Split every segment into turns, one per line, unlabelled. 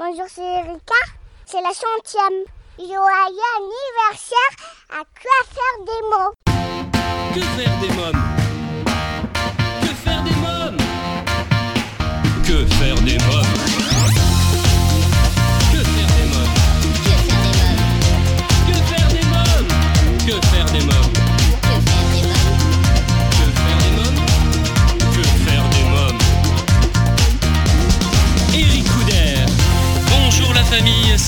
Bonjour, c'est Erika. C'est la centième. Joyeux anniversaire à quoi faire des mots.
Que faire des mômes? Que faire des mômes? Que faire des mômes?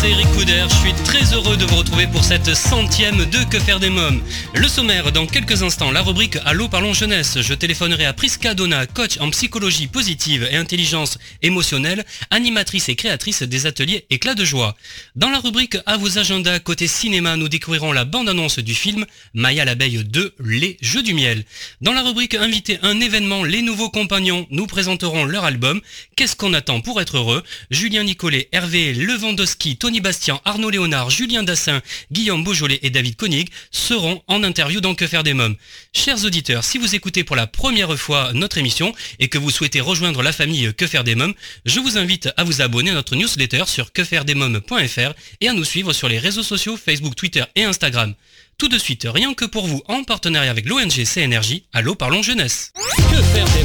C'est Eric Couder. Je suis très heureux de vous retrouver pour cette centième de Que faire des mômes. Le sommaire, dans quelques instants, la rubrique Allô parlons jeunesse. Je téléphonerai à Prisca Donna, coach en psychologie positive et intelligence émotionnelle, animatrice et créatrice des ateliers Éclat de joie. Dans la rubrique À vos agendas côté cinéma, nous découvrirons la bande-annonce du film Maya l'abeille 2, Les Jeux du miel. Dans la rubrique Invité un événement, les nouveaux compagnons nous présenteront leur album Qu'est-ce qu'on attend pour être heureux? Julien Nicolet, Hervé Lewandowski, Tony Bastian, Arnaud Léonard, Julien Dassin, Guillaume Beaujolais et David Koenig seront en interview dans Que faire des mômes. Chers auditeurs, si vous écoutez pour la première fois notre émission et que vous souhaitez rejoindre la famille Que faire des mômes, je vous invite à vous abonner à notre newsletter sur quefairedesmômes.fr et à nous suivre sur les réseaux sociaux Facebook, Twitter et Instagram. Tout de suite, rien que pour vous, en partenariat avec l'ONG CNRJ, Allô Parlons Jeunesse. Que faire des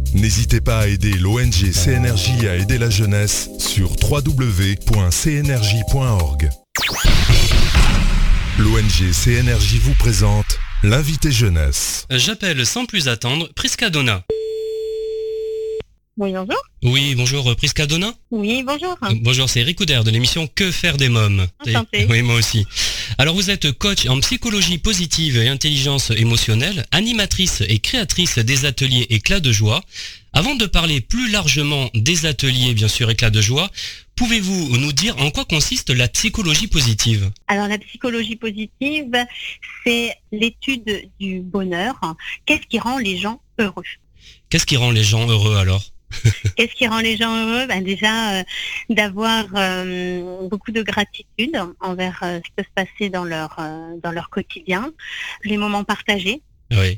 N'hésitez pas à aider l'ONG CNRJ à aider la jeunesse sur www.cnrj.org. L'ONG CNRJ vous présente l'invité jeunesse.
J'appelle sans plus attendre Prisca Donna.
Oui, bonjour.
Oui, bonjour euh, Prisca Donna.
Oui, bonjour.
Euh, Bonjour, c'est Eric Couder de l'émission Que faire des mômes. Oui, moi aussi. Alors vous êtes coach en psychologie positive et intelligence émotionnelle, animatrice et créatrice des ateliers Éclat de joie. Avant de parler plus largement des ateliers, bien sûr, Éclat de joie, pouvez-vous nous dire en quoi consiste la psychologie positive?
Alors, la psychologie positive, c'est l'étude du bonheur. Qu'est-ce qui rend les gens heureux?
Qu'est-ce qui rend les gens heureux alors?
Qu'est-ce qui rend les gens heureux ben Déjà, euh, d'avoir euh, beaucoup de gratitude envers euh, ce qui peut se passer dans leur, dans leur quotidien, les moments partagés,
Oui.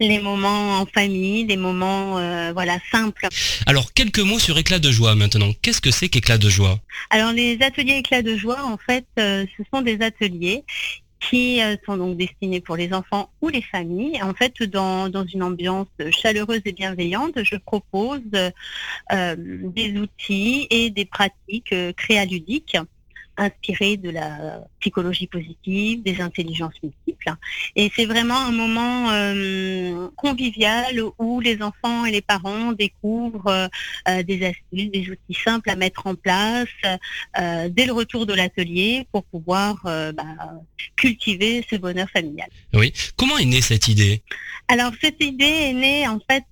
les moments en famille, des moments voilà simples.
Alors, quelques mots sur Éclat de joie maintenant. Qu'est-ce que c'est qu'Éclat de joie?
Alors les ateliers éclats de joie, en fait, ce sont des ateliers qui euh, sont donc destinés pour les enfants ou les familles. En fait, dans, dans une ambiance chaleureuse et bienveillante, je propose euh, des outils et des pratiques euh, créaludiques inspirées de la psychologie positive, des intelligences multiples. Et c'est vraiment un moment euh, convivial où les enfants et les parents découvrent euh, euh, des astuces, des outils simples à mettre en place euh, dès le retour de l'atelier pour pouvoir bah, cultiver ce bonheur familial.
Oui. Comment est née cette idée?
Alors cette idée est née en fait,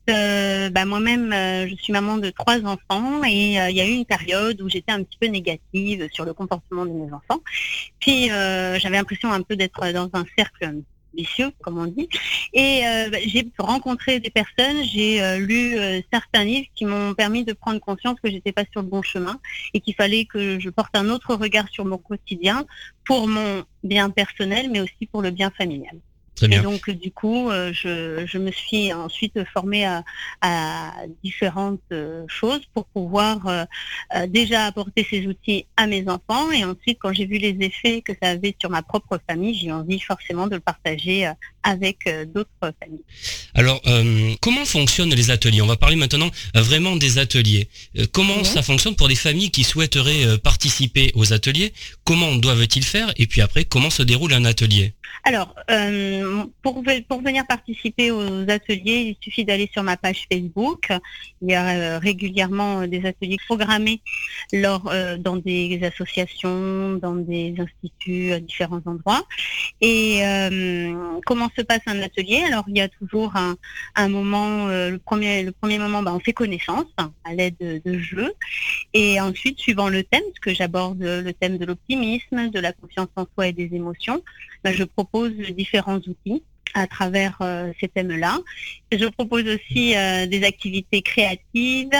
bah, moi-même je suis maman de trois enfants et il y a eu une période où j'étais un petit peu négative sur le comportement de mes enfants. Puis euh, j'avais l'impression un peu d'être dans un cercle vicieux, comme on dit. Et euh, bah, j'ai rencontré des personnes, j'ai euh, lu certains livres qui m'ont permis de prendre conscience que j'étais pas sur le bon chemin et qu'il fallait que je porte un autre regard sur mon quotidien pour mon bien personnel, mais aussi pour le bien familial.
Très
Et donc, du coup, euh, je, je me suis ensuite formée à, à différentes euh, choses pour pouvoir euh, déjà apporter ces outils à mes enfants. Et ensuite, quand j'ai vu les effets que ça avait sur ma propre famille, j'ai envie forcément de le partager avec euh, d'autres familles.
Alors, euh, comment fonctionnent les ateliers? On va parler maintenant euh, vraiment des ateliers. Euh, comment ça fonctionne pour des familles qui souhaiteraient euh, participer aux ateliers? Comment doivent-ils faire? Et puis après, comment se déroule un atelier?
Alors, pour, ve- pour venir participer aux ateliers, il suffit d'aller sur ma page Facebook. Il y a régulièrement des ateliers programmés lors, dans des associations, dans des instituts, à différents endroits. Et comment se passe un atelier Alors il y a toujours un, moment, le premier le premier moment, bah, on fait connaissance à l'aide de, jeux, et ensuite suivant le thème, parce que j'aborde le thème de l'optimisme, de la confiance en soi et des émotions, bah, je propose différents outils à travers euh, ces thèmes-là. Je propose aussi euh, des activités créatives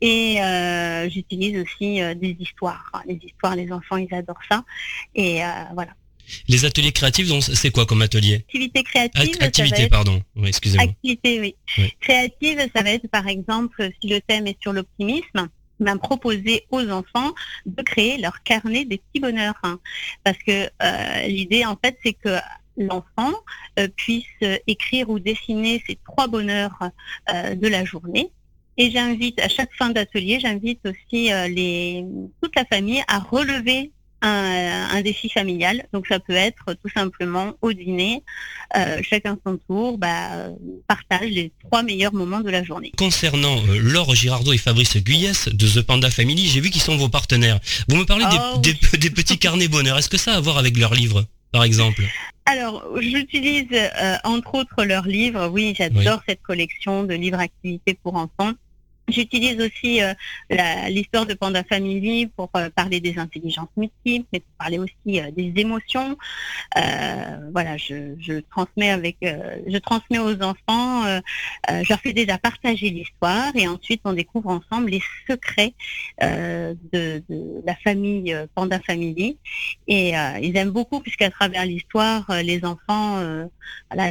et euh, j'utilise aussi des histoires. Les histoires, les enfants, ils adorent ça. Et voilà.
Les ateliers créatifs, c'est quoi comme atelier
Activité créative.
activité, pardon. Oui, excusez-moi.
Activité, oui. Créative, ça va être par exemple, si le thème est sur l'optimisme, ben, proposer aux enfants de créer leur carnet des petits bonheurs. Hein. Parce que l'idée, en fait, c'est que l'enfant euh, puisse écrire ou dessiner ces trois bonheurs euh, de la journée. Et j'invite à chaque fin d'atelier, j'invite aussi euh, les, toute la famille à relever un, défi familial. Donc ça peut être tout simplement au dîner, chacun son tour, bah, partage les trois meilleurs moments de la journée.
Concernant Laure Girardot et Fabrice Guyès de The Panda Family, j'ai vu qu'ils sont vos partenaires. Vous me parlez des, oh des petits carnets bonheur. Est-ce que ça a à voir avec leur livre par exemple?
Alors, j'utilise euh, entre autres leurs livres. Oui, j'adore cette collection de livres activités pour enfants. J'utilise aussi euh, l'histoire de Panda Family pour euh, parler des intelligences multiples, mais pour parler aussi euh, des émotions. voilà, je, transmets avec, je transmets aux enfants. je leur fais déjà partager l'histoire et ensuite on découvre ensemble les secrets de, la famille Panda Family. Et ils aiment beaucoup puisqu'à travers l'histoire, les enfants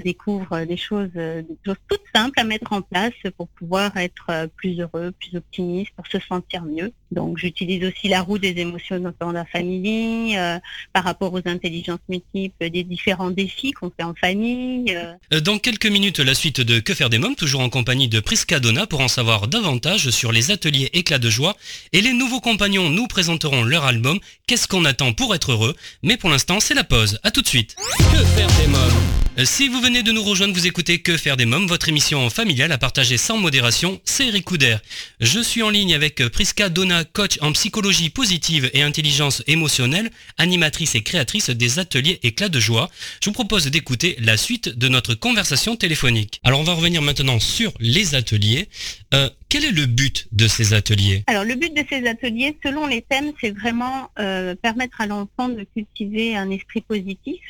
découvrent des choses, des choses toutes simples à mettre en place pour pouvoir être plus heureux, plus optimiste, pour se sentir mieux. Donc j'utilise aussi la roue des émotions dans la famille, euh, par rapport aux intelligences multiples, des différents défis qu'on fait en famille.
Euh. Dans quelques minutes, la suite de Que faire des mômes, toujours en compagnie de Prisca Donna pour en savoir davantage sur les ateliers éclats de joie. Et les nouveaux compagnons nous présenteront leur album Qu'est-ce qu'on attend pour être heureux? Mais pour l'instant, c'est la pause. À tout de suite. Que faire des mômes? Euh, si vous venez de nous rejoindre, vous écoutez Que faire des mômes, votre émission familiale à partager sans modération, c'est Eric Couder. Je suis en ligne avec Prisca Donna, coach en psychologie positive et intelligence émotionnelle, animatrice et créatrice des ateliers éclats de joie. Je vous propose d'écouter la suite de notre conversation téléphonique. Alors on va revenir maintenant sur les ateliers. Euh, quel est le but de ces ateliers?
Alors le but de ces ateliers, selon les thèmes, c'est vraiment euh, permettre à l'enfant de cultiver un esprit positif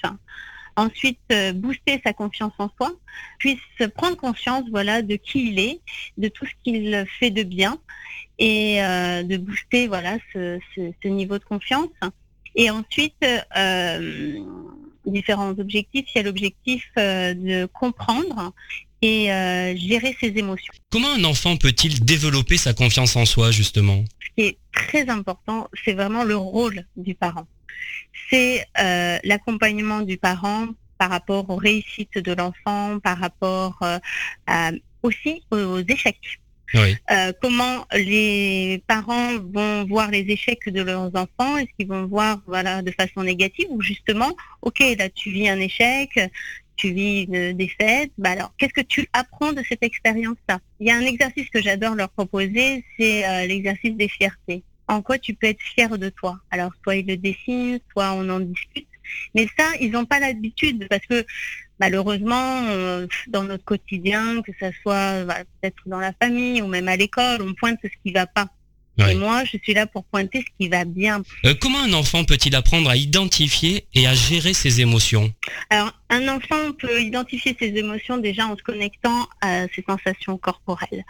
ensuite euh, booster sa confiance en soi, puisse prendre conscience voilà de qui il est, de tout ce qu'il fait de bien et euh, de booster voilà ce, niveau de confiance. Et ensuite euh, différents objectifs. Il y a l'objectif de comprendre et gérer ses émotions.
Comment un enfant peut-il développer sa confiance en soi justement?
Ce qui est très important, c'est vraiment le rôle du parent c'est euh, l'accompagnement du parent par rapport aux réussites de l'enfant, par rapport euh, aussi aux échecs. Euh, comment les parents vont voir les échecs de leurs enfants? Est-ce qu'ils vont voir voilà de façon négative ou justement, ok, là tu vis un échec, tu vis une défaite. Bah alors, qu'est-ce que tu apprends de cette expérience-là? Il y a un exercice que j'adore leur proposer, c'est l'exercice des fiertés en quoi tu peux être fier de toi. Alors, soit ils le dessinent, soit on en discute. Mais ça, ils n'ont pas l'habitude parce que malheureusement, euh, dans notre quotidien, que ce soit bah, peut-être dans la famille ou même à l'école, on pointe ce qui ne va pas. Et moi, je suis là pour pointer ce qui va bien.
Euh, comment un enfant peut-il apprendre à identifier et à gérer ses émotions
Alors, un enfant peut identifier ses émotions déjà en se connectant à ses sensations corporelles.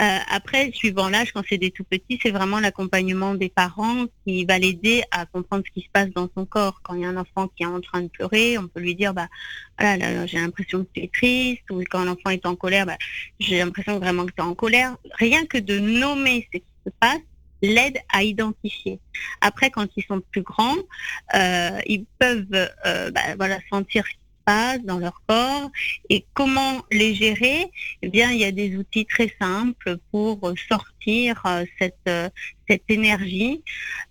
Euh, après, suivant l'âge, quand c'est des tout petits, c'est vraiment l'accompagnement des parents qui va l'aider à comprendre ce qui se passe dans son corps. Quand il y a un enfant qui est en train de pleurer, on peut lui dire, bah, voilà, j'ai l'impression que tu es triste, ou quand l'enfant est en colère, bah, j'ai l'impression vraiment que tu es en colère. Rien que de nommer ce qui se passe, l'aide à identifier. Après, quand ils sont plus grands, euh, ils peuvent euh, bah, voilà, sentir passe dans leur corps et comment les gérer? Eh bien, il y a des outils très simples pour sortir euh, cette, cette énergie.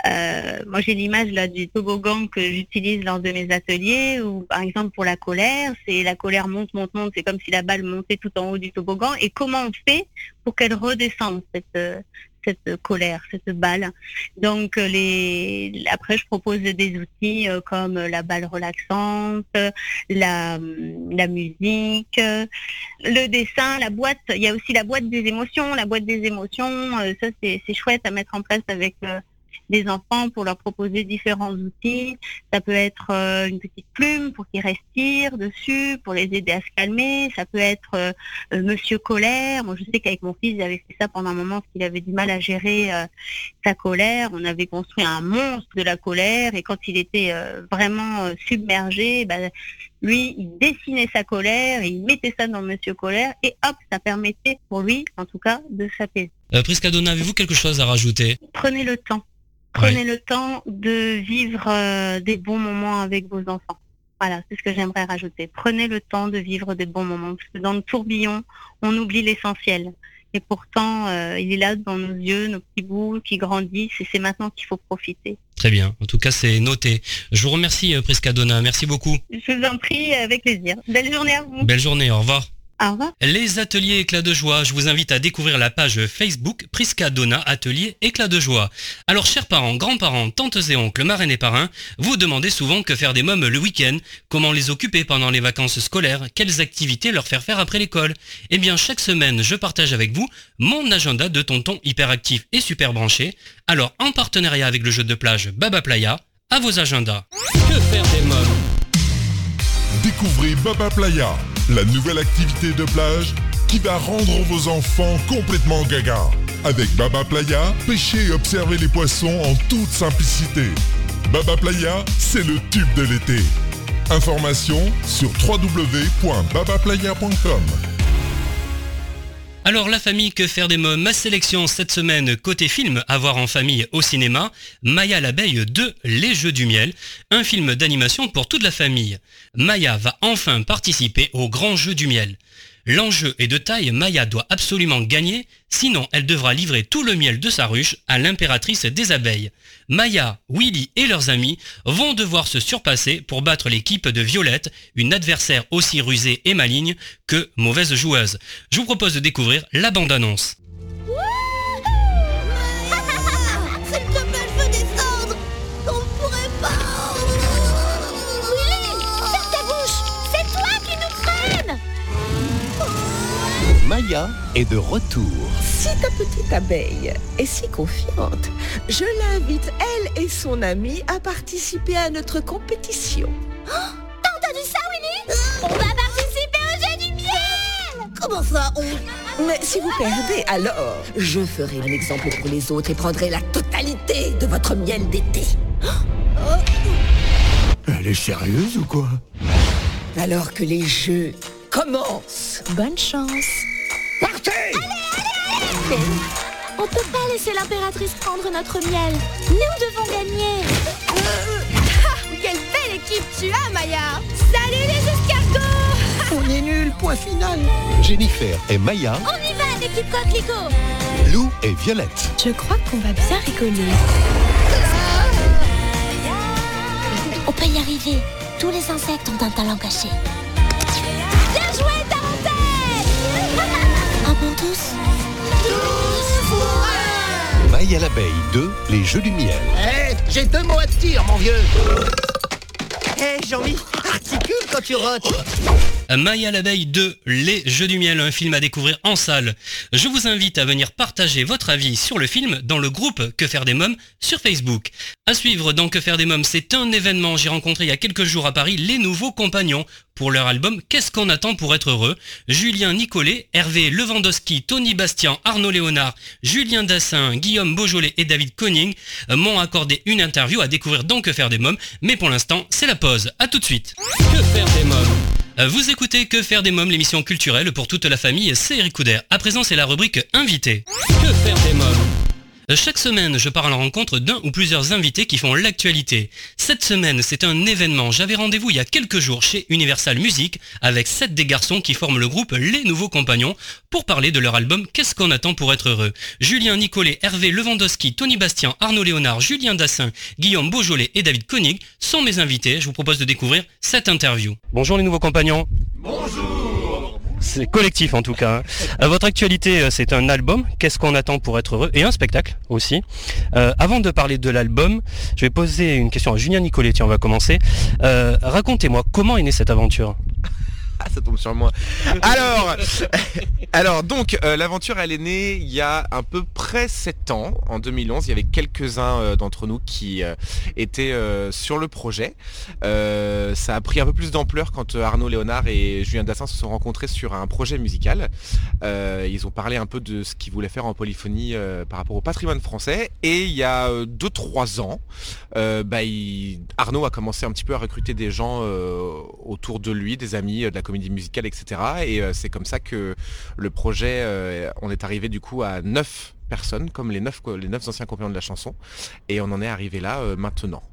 Moi, j'ai l'image là du toboggan que j'utilise lors de mes ateliers, ou par exemple pour la colère, c'est la colère monte, monte, monte, c'est comme si la balle montait tout en haut du toboggan. Et comment on fait pour qu'elle redescende cette, cette colère, cette balle. Donc les après je propose des outils comme la balle relaxante, la, la musique, le dessin, la boîte. Il y a aussi la boîte des émotions. La boîte des émotions, ça c'est chouette à mettre en place avec des enfants pour leur proposer différents outils. Ça peut être euh, une petite plume pour qu'ils respirent dessus, pour les aider à se calmer. Ça peut être euh, euh, Monsieur colère. Moi, je sais qu'avec mon fils, j'avais fait ça pendant un moment parce qu'il avait du mal à gérer sa colère. On avait construit un monstre de la colère et quand il était vraiment submergé, bah, lui, il dessinait sa colère et il mettait ça dans Monsieur colère et hop, ça permettait pour lui, en tout cas, de s'apaiser.
Euh, Priscadona, avez-vous quelque chose à rajouter?
Prenez le temps. Prenez le temps de vivre euh, des bons moments avec vos enfants. Voilà, c'est ce que j'aimerais rajouter. Prenez le temps de vivre des bons moments, parce que dans le tourbillon, on oublie l'essentiel. Et pourtant, euh, il est là dans nos yeux, nos petits bouts qui grandissent, et c'est maintenant qu'il faut profiter.
Très bien. En tout cas, c'est noté. Je vous remercie, euh, Priscadona. Merci beaucoup.
Je vous en prie, avec plaisir. Belle journée à vous.
Belle journée. Au revoir.
Les
ateliers éclats de joie, je vous invite à découvrir la page Facebook Prisca Donna Atelier éclats de joie. Alors chers parents, grands-parents, tantes et oncles, marraines et parrains, vous demandez souvent que faire des mômes le week-end, comment les occuper pendant les vacances scolaires, quelles activités leur faire faire après l'école. Eh bien chaque semaine, je partage avec vous mon agenda de tonton hyperactif et super branché. Alors en partenariat avec le jeu de plage Baba Playa, à vos agendas. Que faire des mômes?
Découvrez Baba Playa la nouvelle activité de plage qui va rendre vos enfants complètement gaga. Avec Baba Playa, pêchez et observez les poissons en toute simplicité. Baba Playa, c'est le tube de l'été. Information sur www.babaplaya.com.
Alors la famille Que faire des mômes, ma sélection cette semaine côté film à voir en famille au cinéma, Maya l'abeille 2, Les Jeux du miel, un film d'animation pour toute la famille. Maya va enfin participer au grand jeu du miel. L'enjeu est de taille, Maya doit absolument gagner, sinon elle devra livrer tout le miel de sa ruche à l'impératrice des abeilles. Maya, Willy et leurs amis vont devoir se surpasser pour battre l'équipe de Violette, une adversaire aussi rusée et maligne que mauvaise joueuse. Je vous propose de découvrir la bande-annonce.
Est de retour.
Si ta petite abeille est si confiante, je l'invite, elle et son amie, à participer à notre compétition.
Oh, T'as entendu ça, Winnie On va participer au jeu du miel
Comment ça, on... Mais si vous perdez, alors, je ferai un exemple pour les autres et prendrai la totalité de votre miel d'été.
Elle est sérieuse ou quoi?
Alors que les jeux commencent.
Bonne chance.
Partez
On peut pas laisser l'impératrice prendre notre miel. Nous devons gagner.
quelle belle équipe tu as, Maya Salut les escargots
On est nul, point final. Jennifer et Maya.
On y va, l'équipe Coquelicot
Lou et Violette.
Je crois qu'on va bien rigoler.
On peut y arriver. Tous les insectes ont un talent caché. Tous
Maya l'abeille 2, les jeux du miel.
Hé, j'ai deux mots à te dire, mon vieux. Hé, Jean-Mi, articule quand tu rotes.
Maya l'abeille 2, Les Jeux du Miel, un film à découvrir en salle. Je vous invite à venir partager votre avis sur le film dans le groupe Que faire des mômes sur Facebook. À suivre dans Que faire des mômes, c'est un événement. J'ai rencontré il y a quelques jours à Paris les nouveaux compagnons pour leur album Qu'est-ce qu'on attend pour être heureux Julien Nicolet, Hervé Lewandowski, Tony Bastien, Arnaud Léonard, Julien Dassin, Guillaume Beaujolais et David Koning m'ont accordé une interview à découvrir dans Que faire des mômes. Mais pour l'instant, c'est la pause. À tout de suite. Que faire des mômes euh, vous écoutez Que faire des mômes, l'émission culturelle pour toute la famille, c'est Eric Couder. À présent, c'est la rubrique Invité. Que faire des mômes euh, chaque semaine, je pars à la rencontre d'un ou plusieurs invités qui font l'actualité. Cette semaine, c'est un événement. J'avais rendez-vous il y a quelques jours chez Universal Music avec sept des garçons qui forment le groupe Les Nouveaux Compagnons pour parler de leur album Qu'est-ce qu'on attend pour être heureux? Julien Nicolet, Hervé Lewandowski, Tony Bastien, Arnaud Léonard, Julien Dassin, Guillaume Beaujolais et David Koenig sont mes invités. Je vous propose de découvrir cette interview. Bonjour les Nouveaux Compagnons.
Bonjour
C'est collectif en tout cas. hein. Euh, votre actualité, euh, c'est un album. Qu'est-ce qu'on attend pour être heureux? Et un spectacle aussi. Euh, avant de parler de l'album, je vais poser une question à Julien Nicoletti. On va commencer. Racontez-moi comment est née cette aventure?
Ah, ça tombe sur moi. Alors, alors donc euh, l'aventure elle est née il y a à peu près 7 ans, en 2011. Il y avait quelques-uns euh, d'entre nous qui euh, étaient sur le projet. Ça a pris un peu plus d'ampleur quand Arnaud Léonard et Julien Dassin se sont rencontrés sur un projet musical. Ils ont parlé un peu de ce qu'ils voulaient faire en polyphonie par rapport au patrimoine français. Et il y a 2-3 ans, bah, Arnaud a commencé un petit peu à recruter des gens autour de lui, des amis de la comédie musicale, etc. Et euh, c'est comme ça que le projet, euh, on est arrivé du coup à 9 personnes, comme les 9, les neuf anciens compagnons de la chanson. Et on en est arrivé là euh, maintenant.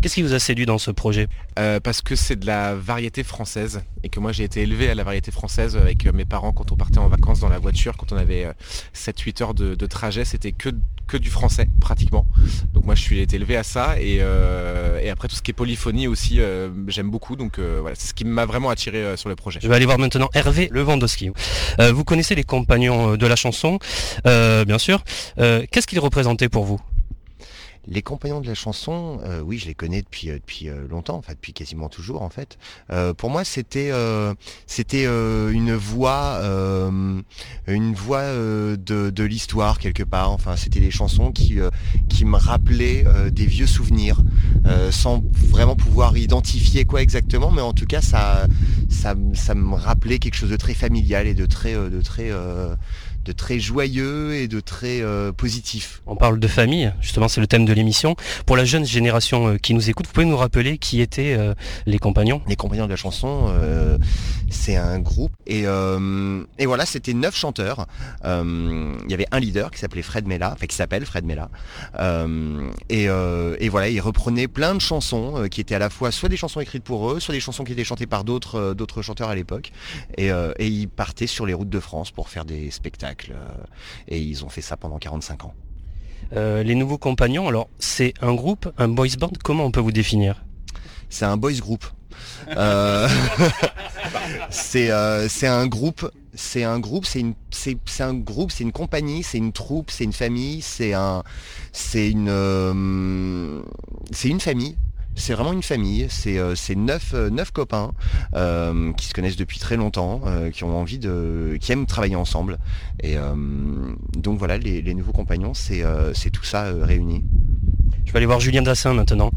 Qu'est-ce qui vous a séduit dans ce projet
Euh, parce que c'est de la variété française et que moi j'ai été élevé à la variété française avec euh, mes parents quand on partait en vacances dans la voiture, quand on avait 7-8 heures de, de trajet, c'était que, que du français pratiquement. Donc moi je suis été élevé à ça et, euh, et après tout ce qui est polyphonie aussi euh, j'aime beaucoup donc euh, voilà c'est ce qui m'a vraiment attiré euh, sur le projet.
Je vais aller voir maintenant Hervé Lewandowski. Euh, vous connaissez les compagnons euh, de la chanson, euh, bien sûr. Euh, Qu'est-ce qu'ils représentaient pour vous?
Les compagnons de la chanson, euh, oui, je les connais depuis euh, depuis euh, longtemps, en fait, depuis quasiment toujours, en fait. Euh, pour moi, c'était euh, c'était euh, une voix, une voix de, de l'histoire quelque part. Enfin, c'était des chansons qui qui me rappelaient des vieux souvenirs, sans vraiment pouvoir identifier quoi exactement, mais en tout cas, ça ça ça me rappelait quelque chose de très familial et de très de très de très joyeux et de très euh, positif.
On parle de famille, justement c'est le thème de l'émission. Pour la jeune génération euh, qui nous écoute, vous pouvez nous rappeler qui étaient euh, les compagnons?
Les compagnons de la chanson, euh, c'est un groupe. Et, euh, et voilà, c'était neuf chanteurs. Euh, Il y avait un leader qui s'appelait Fred Mella, enfin qui s'appelle Fred Mella. Euh, et, et voilà, ils reprenaient plein de chansons qui étaient à la fois soit des chansons écrites pour eux, soit des chansons qui étaient chantées par d'autres d'autres chanteurs à l'époque. Et, et ils partaient sur les routes de France pour faire des spectacles. et ils ont fait ça pendant 45 ans.
Euh, Les nouveaux compagnons, alors c'est un groupe, un boys band, comment on peut vous définir?
C'est un boys group. Euh, c'est euh, c'est un groupe, c'est un groupe, c'est une un groupe, c'est une compagnie, c'est une troupe, c'est une famille, c'est euh, une famille. C'est vraiment une famille, c'est neuf, copains qui se connaissent depuis très longtemps, qui ont envie de, qui aiment travailler ensemble. Et donc voilà, les, nouveaux compagnons, c'est tout ça réuni.
Je vais aller voir Julien Dassin maintenant.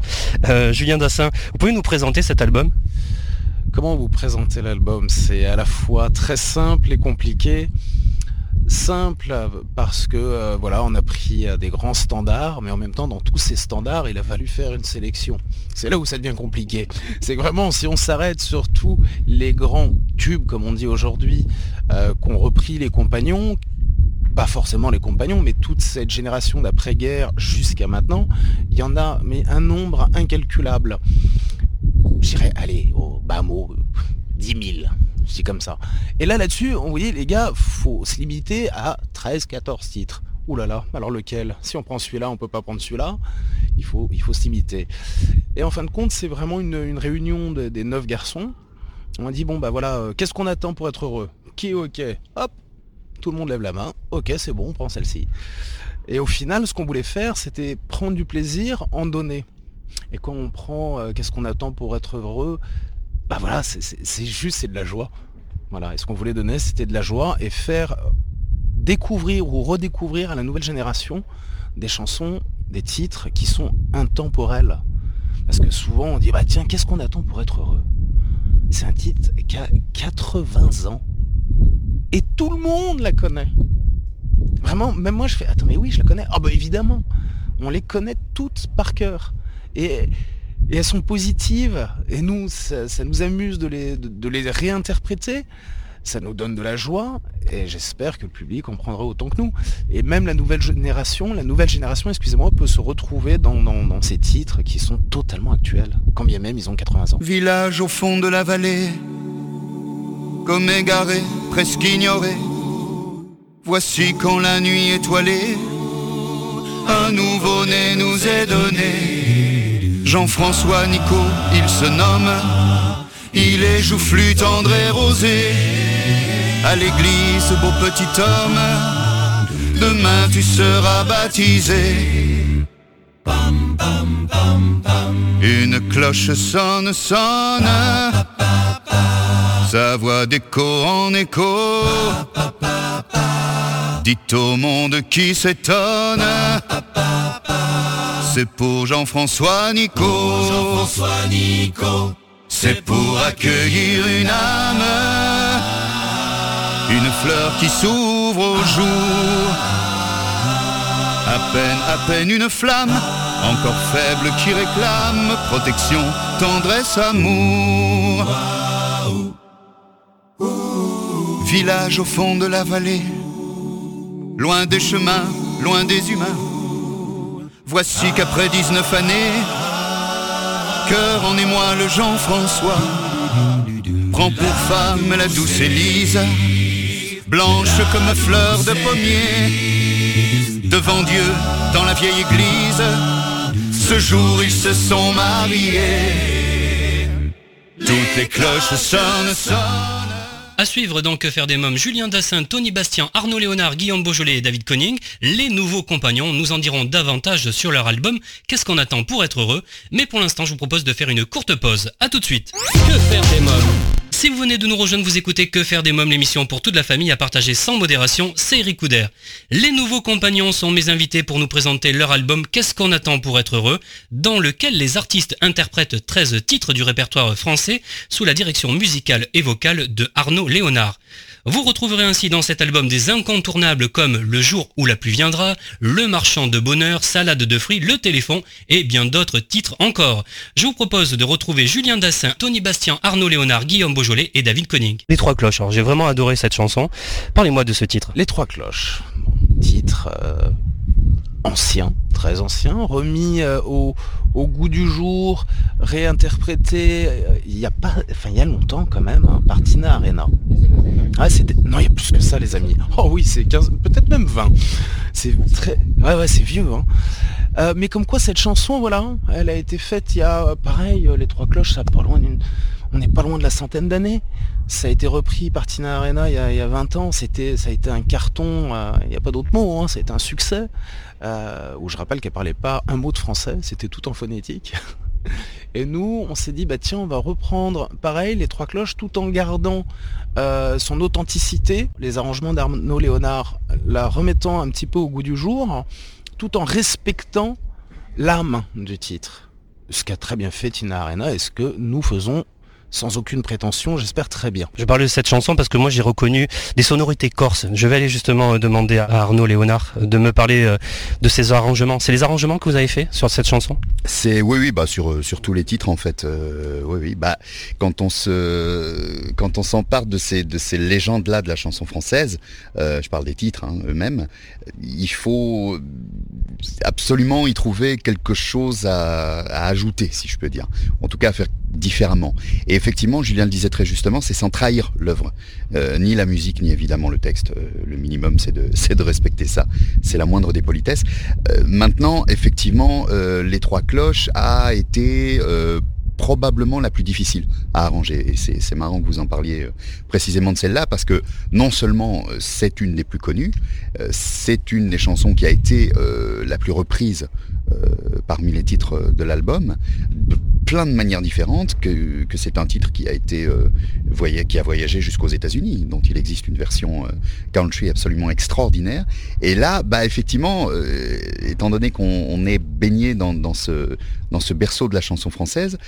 Euh, Julien Dassin, vous pouvez nous présenter cet album?
Comment vous présentez l'album? C'est à la fois très simple et compliqué. Simple parce que euh, voilà, on a pris euh, des grands standards, mais en même temps, dans tous ces standards, il a fallu faire une sélection. C'est là où ça devient compliqué. C'est vraiment, si on s'arrête sur tous les grands tubes, comme on dit aujourd'hui, qu'ont repris les compagnons, pas forcément les compagnons, mais toute cette génération d'après-guerre jusqu'à maintenant, il y en a mais un nombre incalculable. Je dirais, allez, au bas mot, 10 000. Je comme ça. Et là, là-dessus, vous voyez, les gars, faut se limiter à 13, 14 titres. Ouh là là, alors lequel? Si on prend celui-là, on peut pas prendre celui-là. Il faut, il faut se limiter. Et en fin de compte, c'est vraiment une, réunion de- des neuf garçons. On a dit, bon, bah voilà, euh, qu'est-ce qu'on attend pour être heureux? Qui est OK? Hop, tout le monde lève la main. Ok, c'est bon, on prend celle-ci. Et au final, ce qu'on voulait faire, c'était prendre du plaisir, en donner. Et quand on prend euh, qu'est-ce qu'on attend pour être heureux, bah voilà, c'est- juste, c'est de la joie. Voilà, et ce qu'on voulait donner, c'était de la joie et faire euh, découvrir ou redécouvrir à la nouvelle génération des chansons, des titres qui sont intemporels. Parce que souvent on dit, bah tiens, qu'est-ce qu'on attend pour être heureux? C'est un titre qui a 80 ans. Et tout le monde la connaît. Vraiment, même moi je fais, attends mais oui, je la connais. Ah bah évidemment, on les connaît toutes par cœur. Et, elles sont positives. Et nous, ça, nous amuse de les, de, de les réinterpréter. Ça nous donne de la joie. Et j'espère que le public en prendra autant que nous. Et même la nouvelle génération, la nouvelle génération, excusez-moi, peut se retrouver dans, dans, dans ces titres qui sont totalement actuels. Quand bien même ils ont 80 ans.
Village au fond de la vallée, comme égaré, presque ignoré. Voici quand la nuit étoilée, un nouveau-né nous est donné. Jean-François Nico, il se nomme, il est joufflu, tendre et rosé. à l'église, beau petit homme. Demain tu seras baptisé. Une cloche sonne, sonne. Sa voix d'écho en écho. Dites au monde qui s'étonne. C'est pour Jean-François Nico. Nico. C'est pour accueillir une âme. Une fleur qui s'ouvre au jour. À peine, à peine une flamme, encore faible qui réclame protection, tendresse, amour. Village au fond de la vallée, loin des chemins, loin des humains. Voici qu'après 19 années, cœur en émoi le Jean-François prend pour femme la douce Élise, blanche comme fleur de pommier, devant Dieu dans la vieille église. Ce jour ils se sont mariés. Toutes les cloches sonnent, sonnent.
À suivre donc Que faire des mômes, Julien Dassin, Tony Bastien, Arnaud Léonard, Guillaume Beaujolais et David Conning, les nouveaux compagnons, nous en diront davantage sur leur album Qu'est-ce qu'on attend pour être heureux Mais pour l'instant, je vous propose de faire une courte pause. A tout de suite. Que faire des mômes? Si vous venez de nous rejoindre, vous écoutez Que faire des mômes, l'émission pour toute la famille à partager sans modération, c'est Eric Couder. Les nouveaux compagnons sont mes invités pour nous présenter leur album Qu'est-ce qu'on attend pour être heureux, dans lequel les artistes interprètent 13 titres du répertoire français sous la direction musicale et vocale de Arnaud Léonard. Vous retrouverez ainsi dans cet album des incontournables comme Le jour où la pluie viendra, Le marchand de bonheur, Salade de fruits, Le téléphone et bien d'autres titres encore. Je vous propose de retrouver Julien Dassin, Tony Bastien, Arnaud Léonard, Guillaume Beaujolais et David Koenig.
Les Trois Cloches, alors j'ai vraiment adoré cette chanson. Parlez-moi de ce titre.
Les Trois Cloches, titre euh, ancien, très ancien, remis euh, au, goût du jour, réinterprété euh, il y a pas, enfin il y a longtemps quand même, hein, Partina Arena. Ah, non, il y a plus que ça les amis. Oh oui, c'est 15, peut-être même 20. C'est très, ouais ouais, c'est vieux. Hein. Euh, mais comme quoi cette chanson, voilà, elle a été faite il y a, pareil, les trois cloches, ça pas loin d'une, on n'est pas loin de la centaine d'années. Ça a été repris par Tina Arena il y a, il y a 20 ans. C'était, ça a été un carton, euh, il n'y a pas d'autre mot, hein, c'était un succès. Euh, où je rappelle qu'elle parlait pas un mot de français, c'était tout en phonétique. Et nous, on s'est dit, bah tiens, on va reprendre pareil les trois cloches tout en gardant euh, son authenticité, les arrangements d'Arnaud Léonard, la remettant un petit peu au goût du jour, tout en respectant l'âme du titre. Ce qu'a très bien fait Tina Arena et ce que nous faisons sans aucune prétention, j'espère très bien.
Je parle de cette chanson parce que moi j'ai reconnu des sonorités corses. Je vais aller justement euh, demander à Arnaud Léonard euh, de me parler euh, de ces arrangements. C'est les arrangements que vous avez fait sur cette chanson?
C'est oui oui bah sur sur tous les titres en fait. oui oui bah quand on se quand on s'empare de ces de ces légendes là de la chanson française, je parle des titres hein, eux-mêmes, il faut absolument y trouver quelque chose à, à ajouter si je peux dire. En tout cas à faire différemment. Et effectivement, Julien le disait très justement, c'est sans trahir l'œuvre. Euh, ni la musique, ni évidemment le texte. Euh, le minimum, c'est de, de respecter ça. C'est la moindre des politesses. Euh, maintenant, effectivement, les trois cloches a été probablement la plus difficile à arranger. Et c'est marrant que vous en parliez précisément de celle-là, parce que non seulement c'est une des plus connues, c'est une des chansons qui a été la plus reprise parmi les titres de l'album, plein de manières différentes, que, que c'est un titre qui a été euh, qui a voyagé jusqu'aux États-Unis, dont il existe une version euh, country absolument extraordinaire. Et là, bah effectivement, euh, étant donné qu'on est baigné dans, dans, ce, dans ce berceau de la chanson française,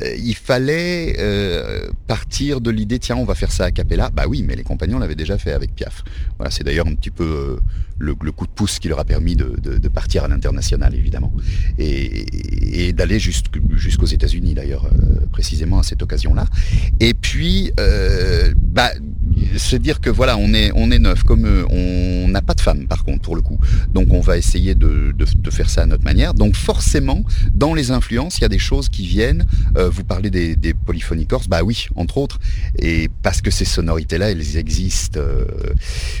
il fallait euh, partir de l'idée tiens on va faire ça à Capella. Bah oui, mais les compagnons l'avaient déjà fait avec Piaf. Voilà, c'est d'ailleurs un petit peu euh, le, coup de pouce qui leur a permis de, partir à l'international évidemment et, d'aller jusqu'aux États-Unis d'ailleurs précisément à cette occasion-là. Et puis bah, se dire que voilà on est on est neuf comme eux, on n'a pas de femmes par contre pour le coup, donc on va essayer de, faire ça à notre manière. Donc forcément dans les influences il y a des choses qui viennent euh, vous parlez des, polyphonies corses, bah oui, entre autres, et parce que ces sonorités-là, elles existent euh,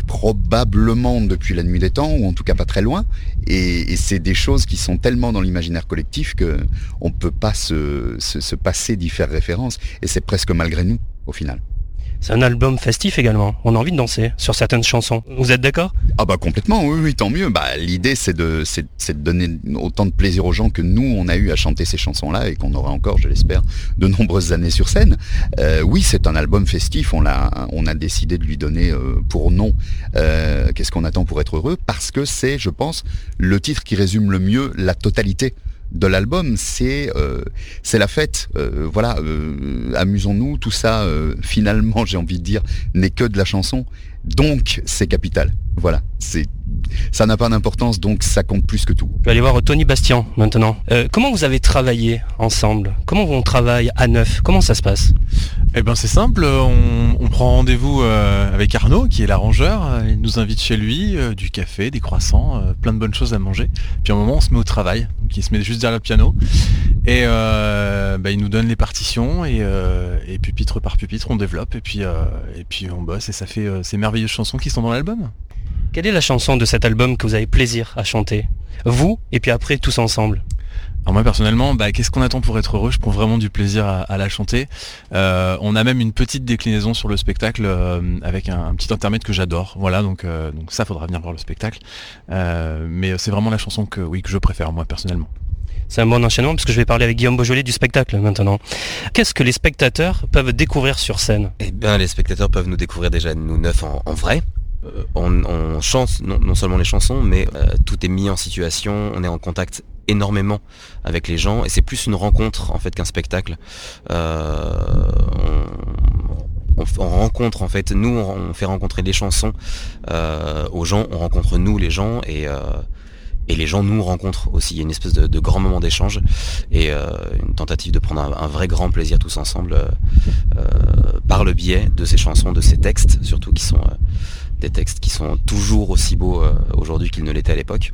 probablement depuis la nuit des temps, ou en tout cas pas très loin, et, c'est des choses qui sont tellement dans l'imaginaire collectif que on peut pas se passer d'y faire référence, et c'est presque malgré nous au final.
C'est un album festif également. On a envie de danser sur certaines chansons. Vous êtes d'accord?
Ah bah complètement, oui, oui, tant mieux. Bah, L'idée c'est de, de donner autant de plaisir aux gens que nous on a eu à chanter ces chansons-là et qu'on aura encore, je l'espère, de nombreuses années sur scène. Euh, oui, c'est un album festif. On l'a, on a décidé de lui donner euh, pour nom euh, Qu'est-ce qu'on attend pour être heureux? Parce que c'est, je pense, le titre qui résume le mieux la totalité de l'album, c'est euh, c'est la fête. Euh, voilà, euh, amusons-nous. Tout ça, finalement, j'ai envie de dire, n'est que de la chanson. Donc, c'est capital. Voilà, c'est ça n'a pas d'importance, donc ça compte plus que tout.
Je vais aller voir Tony Bastien maintenant. Euh, comment vous avez travaillé ensemble? Comment on travaille à neuf? Comment ça se passe?
Eh ben c'est simple, on, on prend rendez-vous euh, avec Arnaud qui est l'arrangeur, il nous invite chez lui, euh, du café, des croissants, euh, plein de bonnes choses à manger. Puis à un moment on se met au travail, donc il se met juste derrière le piano. Et euh, bah, il nous donne les partitions et, euh, et pupitre par pupitre on développe. Et puis, euh, et puis on bosse. Et ça fait euh, ces merveilleuses chansons qui sont dans l'album.
Quelle est la chanson de cet album que vous avez plaisir à chanter? Vous et puis après tous ensemble
Alors moi personnellement, bah, qu'est-ce qu'on attend pour être heureux? Je prends vraiment du plaisir à, à la chanter. Euh, on a même une petite déclinaison sur le spectacle euh, avec un, un petit intermède que j'adore. Voilà, donc, euh, donc ça faudra venir voir le spectacle. Euh, mais c'est vraiment la chanson que oui que je préfère moi personnellement.
C'est un bon enchaînement parce que je vais parler avec Guillaume Beaujolais du spectacle maintenant. Qu'est-ce que les spectateurs peuvent découvrir sur scène?
Eh bien, les spectateurs peuvent nous découvrir déjà nous neuf en, en vrai. Euh, on, chante non, seulement les chansons, mais euh, tout est mis en situation, on est en contact énormément avec les gens et c'est plus une rencontre en fait qu'un spectacle. Euh, on, on, on rencontre en fait, nous on, fait rencontrer des chansons aux gens, on rencontre nous les gens et les gens nous rencontrent aussi. Il y a une espèce de, grand moment d'échange et une tentative de prendre un, vrai grand plaisir tous ensemble par le biais de ces chansons, de ces textes, surtout qui sont des textes qui sont toujours aussi beaux euh, aujourd'hui qu'ils ne l'étaient à l'époque.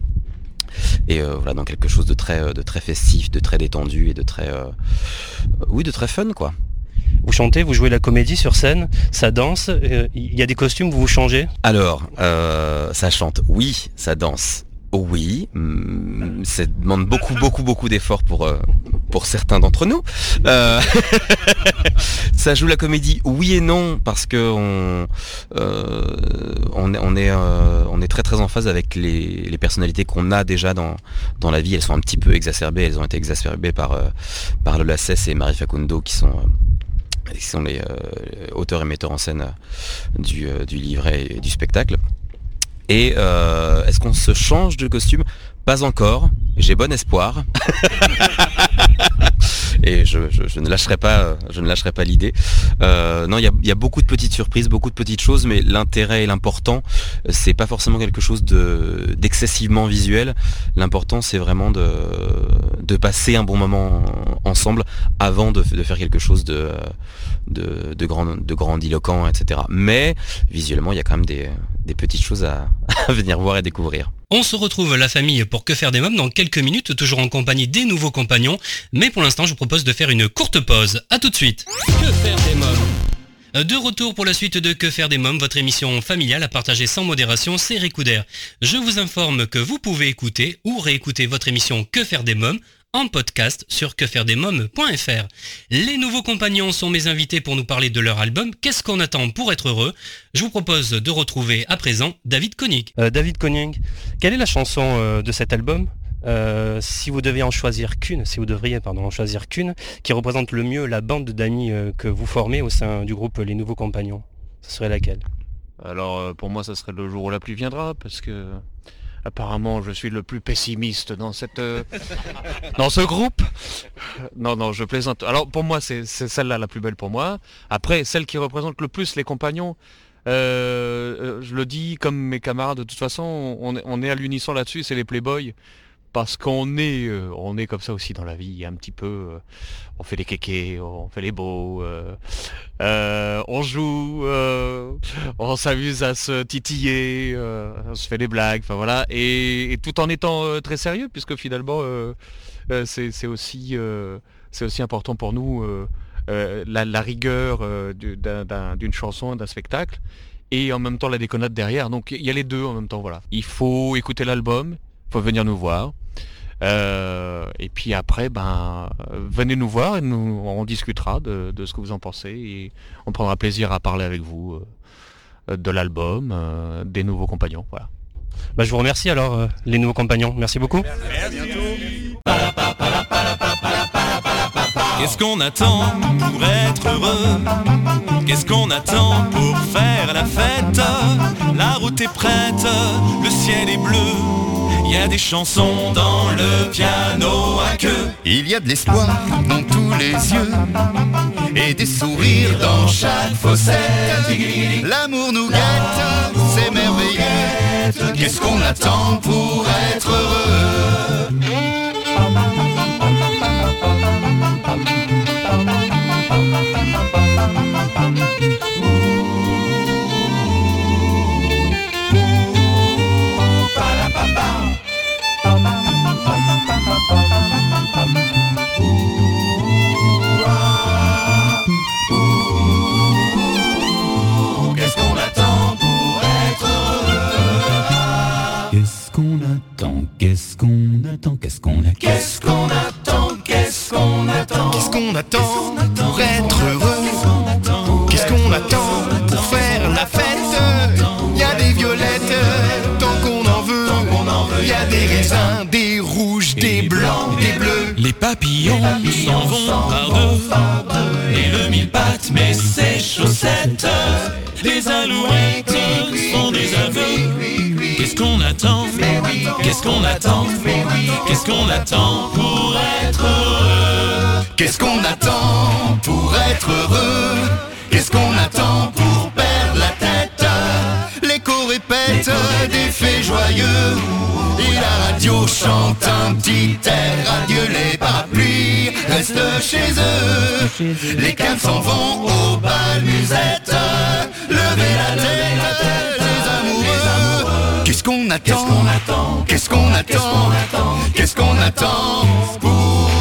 Et euh, voilà, dans quelque chose de très, de très festif, de très détendu et de très, euh, oui, de très fun quoi.
Vous chantez, vous jouez la comédie sur scène, ça danse, euh, il y a des costumes, vous vous changez?
Alors, euh, ça chante, oui, ça danse. Oui, hum, ça demande beaucoup, beaucoup, beaucoup d'efforts pour euh, pour certains d'entre nous. Euh, ça joue la comédie, oui et non, parce que on euh, on, est on est très très en phase avec les, personnalités qu'on a déjà dans dans la vie. Elles sont un petit peu exacerbées. Elles ont été exacerbées par par Lola Cesse et Marie Facundo qui sont qui sont les auteurs et metteurs en scène du, du livret et du spectacle. Et euh, est-ce qu'on se change de costume? Pas encore. J'ai bon espoir. Et je, ne lâcherai pas, je ne lâcherai pas l'idée. Euh, non, il y a, beaucoup de petites surprises, beaucoup de petites choses, mais l'intérêt et l'important, c'est pas forcément quelque chose de d'excessivement visuel. L'important, c'est vraiment de, de passer un bon moment ensemble avant de, faire quelque chose de, de, grand, de grandiloquent, etc. Mais visuellement, il y a quand même des, petites choses à venir voir et découvrir.
On se retrouve la famille pour Que faire des mômes dans quelques minutes, toujours en compagnie des nouveaux compagnons. Mais pour l'instant, je vous propose de faire une courte pause. A tout de suite. Que faire des mômes de retour pour la suite de Que faire des mômes, votre émission familiale à partager sans modération, c'est Ricoudère. Je vous informe que vous pouvez écouter ou réécouter votre émission Que faire des mômes en podcast sur quefairedesmômes.fr. Les nouveaux compagnons sont mes invités pour nous parler de leur album Qu'est-ce qu'on attend pour être heureux? Je vous propose de retrouver à présent David Koenig.
Euh, David Koenig, quelle est la chanson euh, de cet album? Euh, si vous deviez en choisir qu'une, si vous devriez pardon en choisir qu'une, qui représente le mieux la bande d'amis euh, que vous formez au sein du groupe Les Nouveaux Compagnons, ce serait laquelle?
Alors pour moi, ça serait le jour où la pluie viendra, parce que apparemment je suis le plus pessimiste dans cette euh, dans ce groupe. Non non, je plaisante. Alors pour moi, c'est celle-là la plus belle pour moi. Après, celle qui représente le plus les compagnons. Euh, je le dis comme mes camarades de toute façon, on, on est à l'unisson là-dessus, c'est les Playboys parce qu'on est, euh, on est comme ça aussi dans la vie, un petit peu. Euh, on fait les kékés, on fait les beaux, euh, on joue, on s'amuse à se titiller, on se fait des blagues, enfin voilà, et, tout en étant très sérieux, puisque finalement, c'est aussi, aussi important pour nous la, la, rigueur d'une chanson, d'un spectacle. Et en même temps la déconnade derrière. Donc il y a les deux en même temps, voilà. Il faut écouter l'album, faut venir nous voir. Euh, et puis après, ben, venez nous voir et nous, on discutera de, de ce que vous en pensez et on prendra plaisir à parler avec vous euh, de l'album, euh, des nouveaux compagnons. Voilà.
Bah, je vous remercie alors, euh, les nouveaux compagnons. Merci beaucoup.
Qu'est-ce qu'on attend pour être heureux? Qu'est-ce qu'on attend pour faire la fête? La route est prête, le ciel est bleu. Il y a des chansons dans le piano à queue.
Il y a de l'espoir dans tous les yeux et des sourires dans chaque fossette. L'amour nous guette, c'est merveilleux. Qu'est-ce qu'on attend pour être heureux?
Qu'on attend
Qu'est-ce qu'on a
Qu'est-ce qu'on attend Qu'est-ce qu'on attend
Qu'est-ce qu'on attend pour être heureux Qu'est-ce qu'on attend pour faire la fête Il y a des violettes tant qu'on en veut. Il y a des raisins, des rouges, des blancs, des bleus.
Les papillons s'en vont par deux. Et le mille pattes met ses chaussettes Les alouettes sont des aveux. Qu'est-ce qu'on attend? Qu'est-ce qu'on attend? Qu'est-ce qu'on attend pour être heureux?
Qu'est-ce qu'on attend pour être heureux? Qu'est-ce qu'on attend pour des faits joyeux. Et la radio chante un petit air. Adieu les parapluies, restent chez eux. Les cannes s'en vont au bal musette Levez la tête, les amoureux. Qu'est-ce qu'on attend? Qu'est-ce qu'on attend? Qu'est-ce qu'on attend? Pour être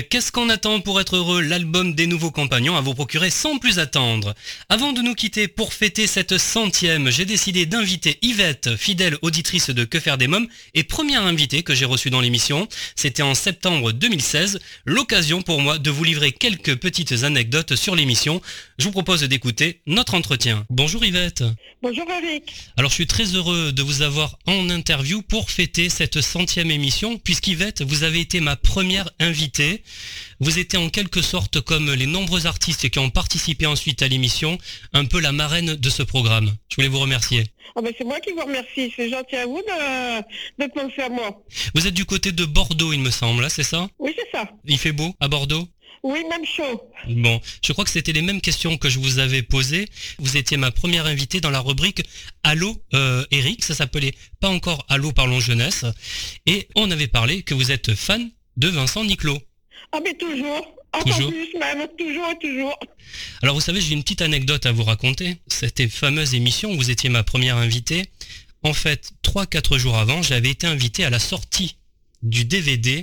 qu'est-ce qu'on attend pour être heureux L'album des nouveaux compagnons à vous procurer sans plus attendre. Avant de nous quitter pour fêter cette centième, j'ai décidé d'inviter Yvette, fidèle auditrice de Que faire des mômes et première invitée que j'ai reçue dans l'émission. C'était en septembre 2016, l'occasion pour moi de vous livrer quelques petites anecdotes sur l'émission. Je vous propose d'écouter notre entretien. Bonjour Yvette.
Bonjour Eric.
Alors je suis très heureux de vous avoir en interview pour fêter cette centième émission, puisqu'Yvette, vous avez été ma première invitée. Vous étiez en quelque sorte comme les nombreux artistes qui ont participé ensuite à l'émission, un peu la marraine de ce programme. Je voulais vous remercier.
Ah ben c'est moi qui vous remercie. C'est gentil à vous de, de penser à moi.
Vous êtes du côté de Bordeaux, il me semble, hein, c'est ça?
Oui, c'est ça.
Il fait beau à Bordeaux?
Oui, même chaud.
Bon, je crois que c'était les mêmes questions que je vous avais posées. Vous étiez ma première invitée dans la rubrique Allô euh, Eric, ça s'appelait pas encore Allô Parlons Jeunesse. Et on avait parlé que vous êtes fan de Vincent Niclot.
Ah mais toujours. Encore
Toujours.
plus même. Toujours et toujours.
Alors vous savez, j'ai une petite anecdote à vous raconter. Cette fameuse émission où vous étiez ma première invitée. En fait, 3-4 jours avant, j'avais été invité à la sortie du DVD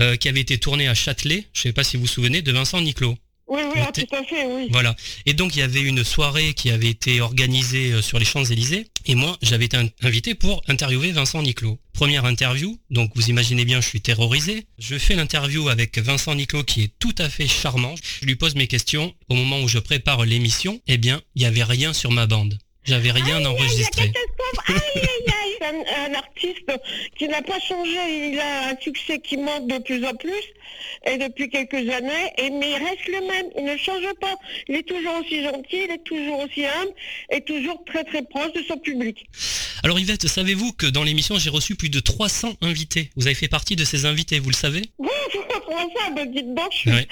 euh, qui avait été tourné à Châtelet, je ne sais pas si vous vous souvenez, de Vincent Niclot.
Oui, oui, ah, tout à fait, oui.
Voilà. Et donc il y avait une soirée qui avait été organisée euh, sur les Champs-Élysées. Et moi, j'avais été in- invité pour interviewer Vincent Niclot. Première interview, donc vous imaginez bien, je suis terrorisé. Je fais l'interview avec Vincent Niclot qui est tout à fait charmant. Je lui pose mes questions. Au moment où je prépare l'émission, eh bien, il n'y avait rien sur ma bande. J'avais rien enregistré.
Aïe, aïe, aïe. Un, un artiste qui n'a pas changé, il a un succès qui monte de plus en plus, et depuis quelques années, et, mais il reste le même, il ne change pas. Il est toujours aussi gentil, il est toujours aussi humble, et toujours très très proche de son public.
Alors Yvette, savez-vous que dans l'émission, j'ai reçu plus de 300 invités? Vous avez fait partie de ces invités, vous le savez?
Comment ça, ben dites donc, je suis...
Ouais.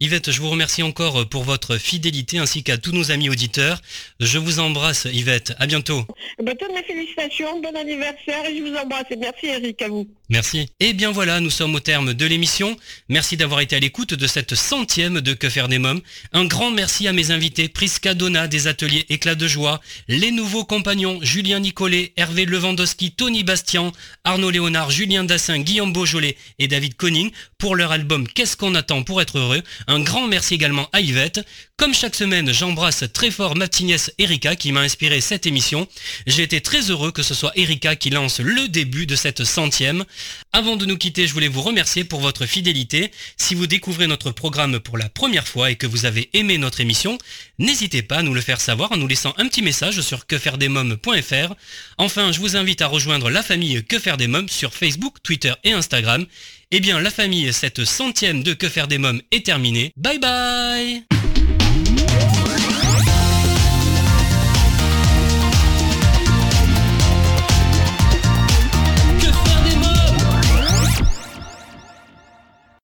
Yvette, je vous remercie encore pour votre fidélité ainsi qu'à tous nos amis auditeurs. Je vous embrasse Yvette, à bientôt.
Eh Ben, toutes mes félicitations, bon anniversaire, et je vous embrasse, et merci Eric, à vous.
Merci. Et bien voilà, nous sommes au terme de l'émission. Merci d'avoir été à l'écoute de cette centième de Que faire des mômes. Un grand merci à mes invités, Prisca Donna des ateliers Éclat de joie, les nouveaux compagnons Julien Nicolet, Hervé Lewandowski, Tony Bastian, Arnaud Léonard, Julien Dassin, Guillaume Beaujolais et David Conning pour leur album Qu'est-ce qu'on attend pour être heureux Un grand merci également à Yvette. Comme chaque semaine, j'embrasse très fort ma petite Erika qui m'a inspiré cette émission. J'ai été très heureux que ce soit Erika qui lance le début de cette centième. Avant de nous quitter, je voulais vous remercier pour votre fidélité. Si vous découvrez notre programme pour la première fois et que vous avez aimé notre émission, n'hésitez pas à nous le faire savoir en nous laissant un petit message sur quefairedesmoms.fr. Enfin, je vous invite à rejoindre la famille Que faire des mômes sur Facebook, Twitter et Instagram. Eh bien, la famille, cette centième de Que faire des mômes est terminée. Bye bye